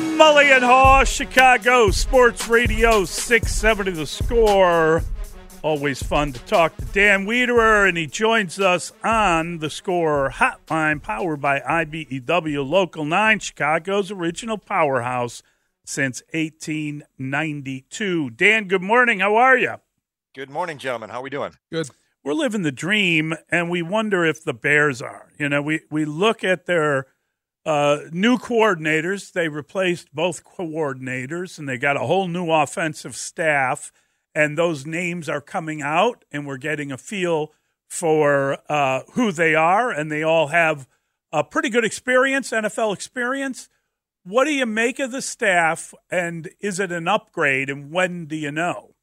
Mully and Haugh, Chicago Sports Radio 670 the score. Always fun to talk to Dan Wiederer, and he joins us on the score hotline powered by IBEW Local 9, Chicago's original powerhouse since 1892. Dan, good morning. How are you? Good morning, gentlemen. How are we doing? Good. We're living the dream, and we wonder if the Bears are. You know, we, we look at their uh, new coordinators. They replaced both coordinators, and they got a whole new offensive staff and those names are coming out, and we're getting a feel for uh, who they are, and they all have a pretty good experience, NFL experience. What do you make of the staff, and is it an upgrade, and when do you know?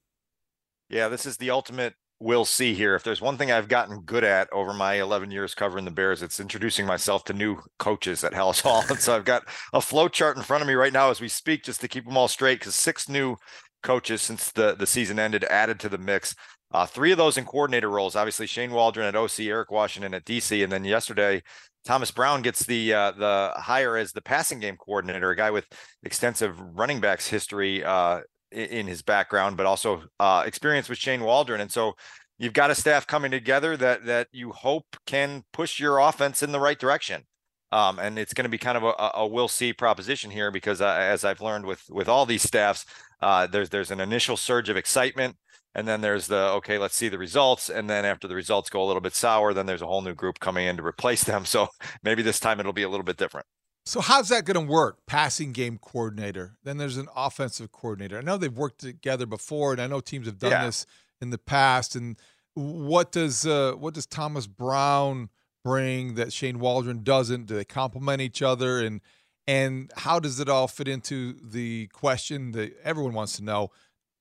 Yeah, this is the ultimate we'll see here. If there's one thing I've gotten good at over my 11 years covering the Bears, it's introducing myself to new coaches at Halas Hall. And so I've got a flow chart in front of me right now as we speak, just to keep them all straight, because six new coaches since the, the season ended added to the mix. Uh, three of those in coordinator roles. Obviously, Shane Waldron at OC, Eric Washington at DC, and then yesterday, Thomas Brown gets the uh, the hire as the passing game coordinator, a guy with extensive running backs history uh, in his background, but also uh, experience with Shane Waldron. And so, you've got a staff coming together that that you hope can push your offense in the right direction. Um, and it's going to be kind of a, a we'll see proposition here because uh, as I've learned with with all these staffs, uh, there's there's an initial surge of excitement, and then there's the okay, let's see the results, and then after the results go a little bit sour, then there's a whole new group coming in to replace them. So maybe this time it'll be a little bit different. So how's that going to work? Passing game coordinator. Then there's an offensive coordinator. I know they've worked together before, and I know teams have done yeah. this in the past. And what does uh, what does Thomas Brown bring that Shane Waldron doesn't? Do they complement each other? And and how does it all fit into the question that everyone wants to know?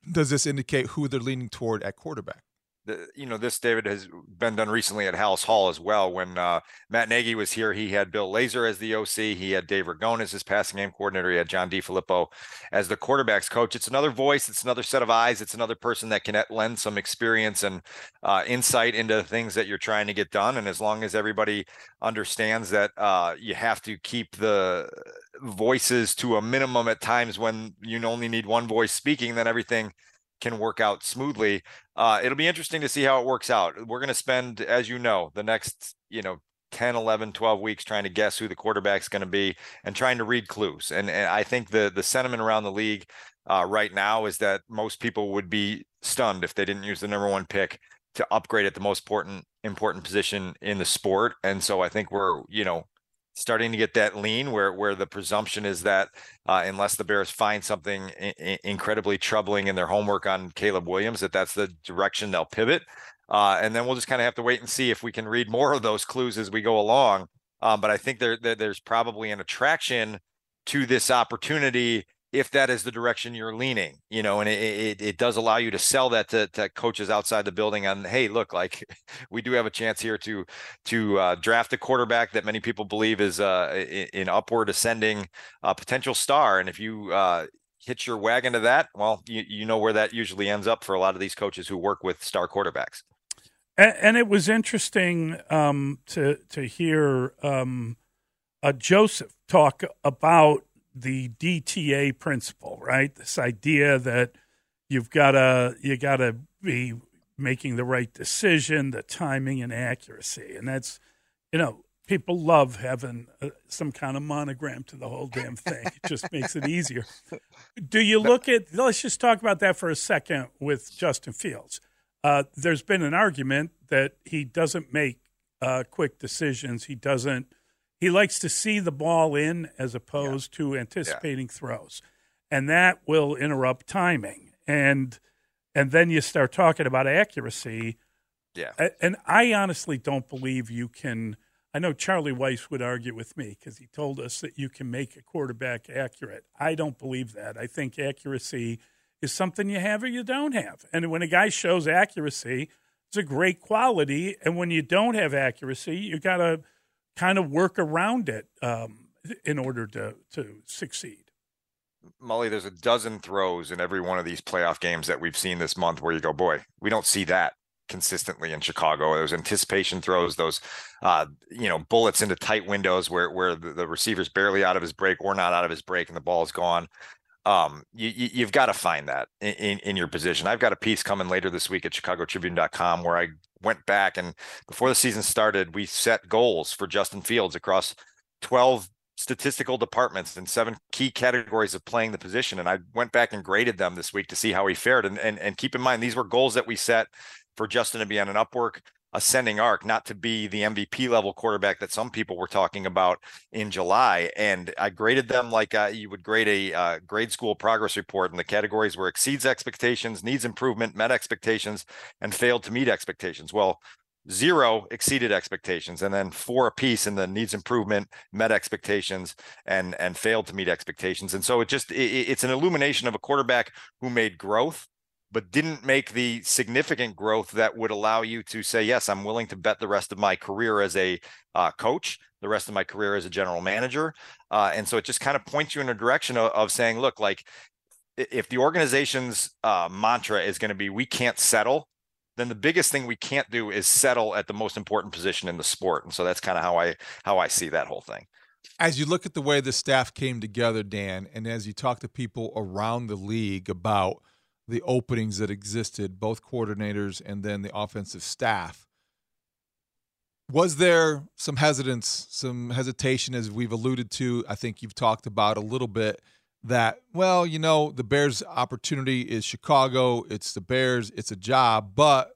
Does this indicate who they're leaning toward at quarterback? The, you know, this David has been done recently at Halas Hall as well. When uh, Matt Nagy was here, he had Bill Lazor as the OC. He had Dave Ragone as his passing game coordinator. He had John DeFilippo as the quarterbacks coach. It's another voice. It's another set of eyes. It's another person that can lend some experience and uh, insight into things that you're trying to get done. And as long as everybody understands that uh, you have to keep the voices to a minimum at times when you only need one voice speaking, then everything can work out smoothly. Uh, it'll be interesting to see how it works out. We're going to spend, as you know, the next, you know, 10, 11, 12 weeks trying to guess who the quarterback's going to be and trying to read clues. And, and I think the the sentiment around the league uh, right now is that most people would be stunned if they didn't use the number one pick to upgrade at the most important important position in the sport. And so I think we're, you know, starting to get that lean where where the presumption is that uh, unless the Bears find something I- incredibly troubling in their homework on Caleb Williams, that that's the direction they'll pivot. Uh, and then we'll just kind of have to wait and see if we can read more of those clues as we go along. Um, but I think there, there there's probably an attraction to this opportunity if that is the direction you're leaning, you know, and it, it, it, does allow you to sell that to, to coaches outside the building on, hey, look, like we do have a chance here to to uh, draft a quarterback that many people believe is uh, an upward ascending uh, potential star, and if you uh, hitch your wagon to that, well, you you know where that usually ends up for a lot of these coaches who work with star quarterbacks. And, and it was interesting um, to to hear um, uh, Joseph talk about the DTA principle, right? This idea that you've got to you got to be making the right decision, the timing and accuracy, and that's you know people love having uh, some kind of monogram to the whole damn thing. it just makes it easier. Do you look at? Let's just talk about that for a second with Justin Fields. Uh, there's been an argument that he doesn't make uh, quick decisions. He doesn't he likes to see the ball in as opposed yeah. to anticipating yeah. throws, and that will interrupt timing. And and then you start talking about accuracy. Yeah. And I honestly don't believe you can. I know Charlie Weis would argue with me because he told us that you can make a quarterback accurate. I don't believe that. I think accuracy is something you have or you don't have. And when a guy shows accuracy, it's a great quality. And when you don't have accuracy, you got to kind of work around it um, in order to, to succeed. Mully, there's a dozen throws in every one of these playoff games that we've seen this month where you go, boy, we don't see that consistently in Chicago. Those anticipation throws, those uh, you know, bullets into tight windows where where the, the receiver's barely out of his break or not out of his break and the ball's gone. Um, you, have got to find that in, in, in your position. I've got a piece coming later this week at ChicagoTribune.com where I went back and before the season started, we set goals for Justin Fields across 12 statistical departments and seven key categories of playing the position. And I went back and graded them this week to see how he fared. And and, and keep in mind, these were goals that we set for Justin to be on an upward ascending arc, not to be the MVP level quarterback that some people were talking about in July. And I graded them like uh, you would grade a uh, grade school progress report, and the categories were exceeds expectations, needs improvement, met expectations, and failed to meet expectations. Well, zero exceeded expectations and then four apiece in the needs improvement met expectations and and failed to meet expectations and so it just it, it's an illumination of a quarterback who made growth but didn't make the significant growth that would allow you to say yes i'm willing to bet the rest of my career as a uh, coach the rest of my career as a general manager uh, and so it just kind of points you in a direction of, of saying look like if the organization's uh, mantra is going to be we can't settle then the biggest thing we can't do is settle at the most important position in the sport. And so that's kind of how I how I see that whole thing. As you look at the way the staff came together, Dan, and as you talk to people around the league about the openings that existed, both coordinators and then the offensive staff, was there some hesitance, some hesitation, as we've alluded to? I think you've talked about a little bit that, well, you know, the Bears' opportunity is Chicago, it's the Bears, it's a job, but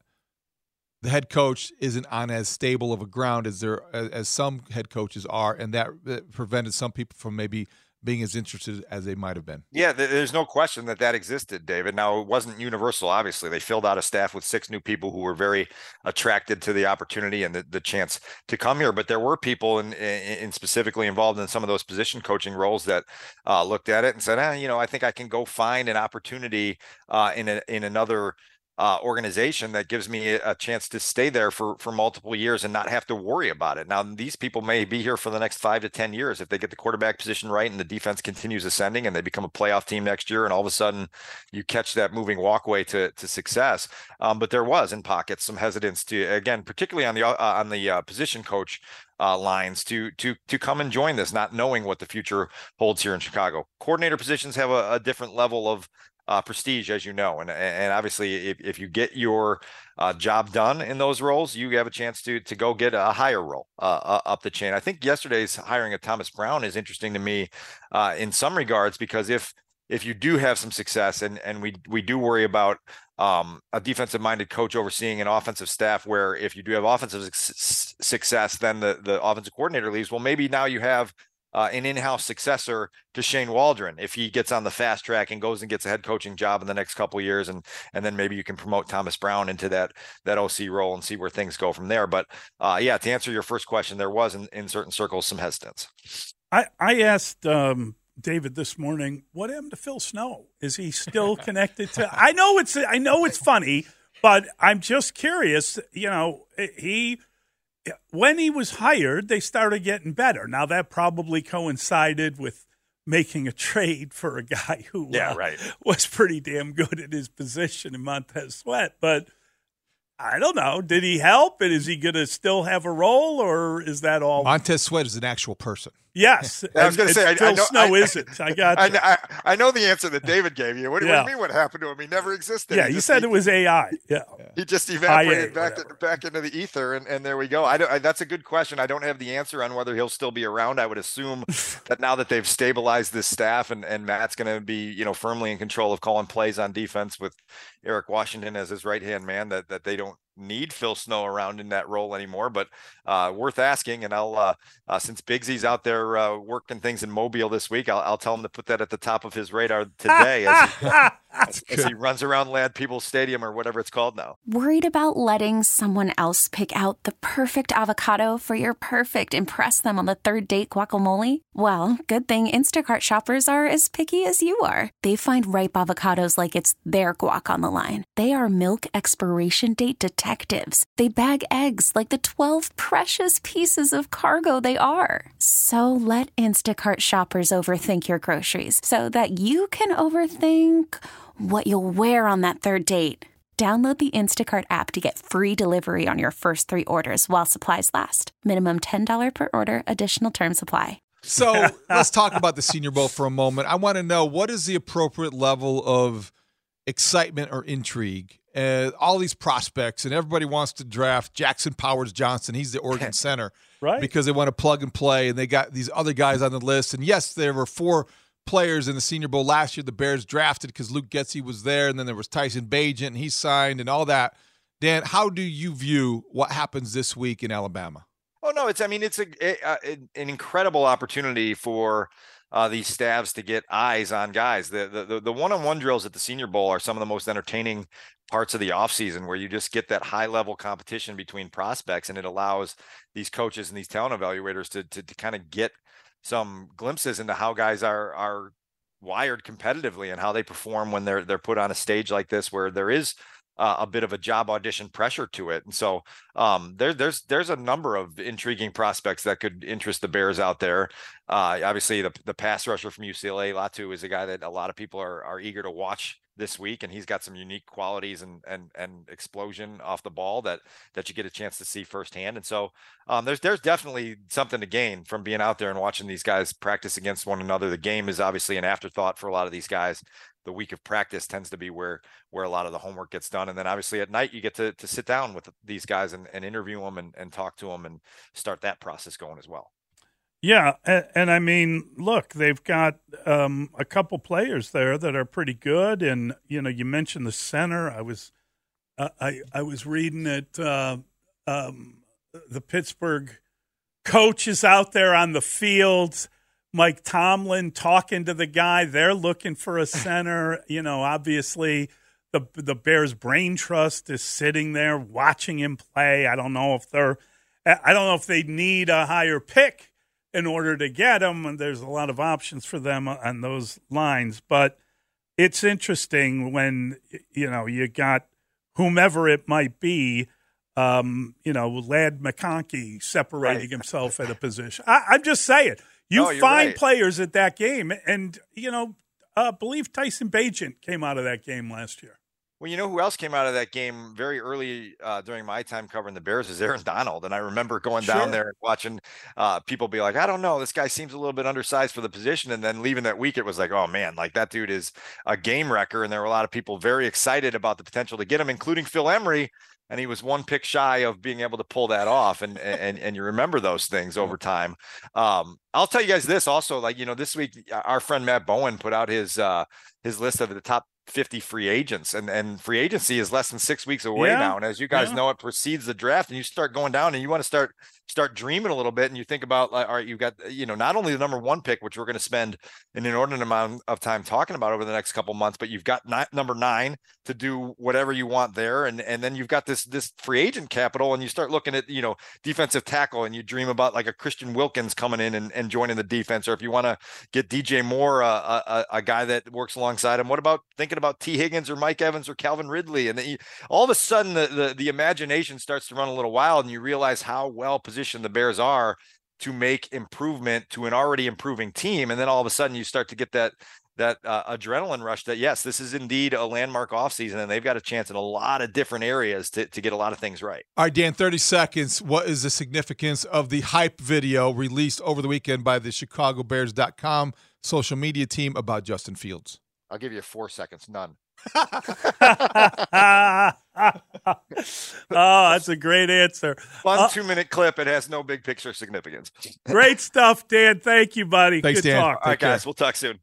the head coach isn't on as stable of a ground as there as some head coaches are, and that, that prevented some people from maybe being as interested as they might have been. Yeah, there's no question that that existed, David. Now, it wasn't universal, obviously. They filled out a staff with six new people who were very attracted to the opportunity and the, the chance to come here. But there were people in, in specifically involved in some of those position coaching roles that uh, looked at it and said, eh, you know, I think I can go find an opportunity uh, in a, in another uh, organization that gives me a chance to stay there for for multiple years and not have to worry about it. Now, these people may be here for the next five to ten years if they get the quarterback position right and the defense continues ascending and they become a playoff team next year, and all of a sudden you catch that moving walkway to to success. Um, but there was in pockets some hesitance to again, particularly on the uh, on the uh, position coach uh, lines to to to come and join this, not knowing what the future holds here in Chicago. Coordinator positions have a, a different level of uh, prestige, as you know, and and obviously, if, if you get your uh, job done in those roles, you have a chance to to go get a higher role uh, uh up the chain. I think yesterday's hiring of Thomas Brown is interesting to me uh, in some regards because if if you do have some success, and and we we do worry about um, a defensive minded coach overseeing an offensive staff where if you do have offensive success, then the the offensive coordinator leaves. Well, maybe now you have uh, an in-house successor to Shane Waldron if he gets on the fast track and goes and gets a head coaching job in the next couple years, and and then maybe you can promote Thomas Brown into that that OC role and see where things go from there. But uh, yeah, to answer your first question, there was in, in certain circles some hesitance. I I asked um, David this morning, what happened to Phil Snow? Is he still connected to? I know it's I know it's funny, but I'm just curious. You know, he when he was hired, they started getting better. Now that probably coincided with making a trade for a guy who yeah, uh, right. was pretty damn good at his position in Montez Sweat. But I don't know. Did he help? And is he going to still have a role, or is that all? Montez Sweat is an actual person. Yes, I was going to say, I, Phil I know, Snow I, isn't. I got. I, I, I, know the answer that David gave you. What, yeah. what, do you mean? What happened to him? He never existed. Yeah, he, just, said he, it was AI. Yeah, he just evaporated back to, back into the ether, and, and there we go. I, don't, that's a good question. I don't have the answer on whether he'll still be around. I would assume that now that they've stabilized this staff, and, and Matt's going to be you know firmly in control of calling plays on defense with Eric Washington as his right hand man, that that they don't need Phil Snow around in that role anymore, but uh, worth asking. And I'll, uh, uh, since Bigsy's out there uh, working things in Mobile this week, I'll, I'll, tell him to put that at the top of his radar today as, he, as, as he runs around Ladd Peebles Stadium or whatever it's called now. Worried about letting someone else pick out the perfect avocado for your perfect impress them on the third date guacamole? Well, good thing Instacart shoppers are as picky as you are. They find ripe avocados like it's their guac on the line. They are milk expiration date detectives. They bag eggs like the 12 precious pieces of cargo they are. So let Instacart shoppers overthink your groceries so that you can overthink what you'll wear on that third date. Download the Instacart app to get free delivery on your first three orders while supplies last. Minimum $10 per order, additional term supply. So let's talk about the Senior Bowl for a moment. I want to know what is the appropriate level of excitement or intrigue? Uh, all these prospects, and everybody wants to draft Jackson Powers Johnson. He's the Oregon center, right? Because they want to plug and play, and they got these other guys on the list. And yes, there were four players in the Senior Bowl last year. The Bears drafted because Luke Getsy was there, and then there was Tyson Bagent, and he signed, and all that. Dan, how do you view what happens this week in Alabama? Oh no, it's I mean it's a, a, a an incredible opportunity for uh, these staffs to get eyes on guys. The, the the one-on-one drills at the Senior Bowl are some of the most entertaining parts of the offseason where you just get that high level competition between prospects and it allows these coaches and these talent evaluators to to, to kind of get some glimpses into how guys are are wired competitively and how they perform when they're they're put on a stage like this where there is uh, a bit of a job audition pressure to it. And so um, there, there's there's a number of intriguing prospects that could interest the Bears out there. Uh, obviously, the the pass rusher from UCLA, Latu, is a guy that a lot of people are are eager to watch this week, and he's got some unique qualities and and and explosion off the ball that that you get a chance to see firsthand. And so um, there's there's definitely something to gain from being out there and watching these guys practice against one another. The game is obviously an afterthought for a lot of these guys. The week of practice tends to be where where a lot of the homework gets done, and then obviously at night you get to to sit down with these guys and, and interview them and, and talk to them and start that process going as well. Yeah, and, and, I mean, look, they've got um, a couple players there that are pretty good, and you know, you mentioned the center. I was, uh, I I was reading that uh, um, the Pittsburgh coach is out there on the field. Mike Tomlin talking to the guy. They're looking for a center. you know, obviously the the Bears brain trust is sitting there watching him play. I don't know if they're, I don't know if they need a higher pick in order to get him. And there's a lot of options for them on those lines. But it's interesting when, you know, you got whomever it might be, um, you know, Ladd McConkey separating right. himself at a position. I, am just saying, you no, find right. players at that game. And, you know, uh, believe Tyson Bagent came out of that game last year. Well, you know who else came out of that game very early uh, during my time covering the Bears is Aaron Donald, and I remember going sure. down there and watching uh, people be like, "I don't know, this guy seems a little bit undersized for the position," and then leaving that week, it was like, "Oh man, like that dude is a game wrecker," and there were a lot of people very excited about the potential to get him, including Phil Emery, and he was one pick shy of being able to pull that off, and and and you remember those things over time. Um, I'll tell you guys this also, like you know, this week our friend Matt Bowen put out his uh, his list of the top 50 free agents and and free agency is less than six weeks away yeah. now and as you guys yeah. know it precedes the draft and you start going down and you want to start start dreaming a little bit and you think about like all right you've got you know not only the number one pick which we're going to spend an inordinate amount of time talking about over the next couple months but you've got number nine to do whatever you want there and and then you've got this this free agent capital and you start looking at you know defensive tackle and you dream about like a christian wilkins coming in and, and joining the defense or if you want to get dj moore uh, a, a, guy that works alongside him what about thinking about tee higgins or mike evans or calvin ridley and then all of a sudden the, the the imagination starts to run a little wild and you realize how well positioned the Bears are to make improvement to an already improving team. And then all of a sudden you start to get that that uh, adrenaline rush that yes, this is indeed a landmark offseason and they've got a chance in a lot of different areas to, to get a lot of things right. All right, Dan, 30 seconds. What is the significance of the hype video released over the weekend by the ChicagoBears.com social media team about Justin Fields? I'll give you four seconds. None. oh, that's a great answer. Fun uh, two minute clip. It has no big picture significance. great stuff, Dan. Thank you, buddy. Thanks, Good Dan. Talk. All right, guys. We'll talk soon.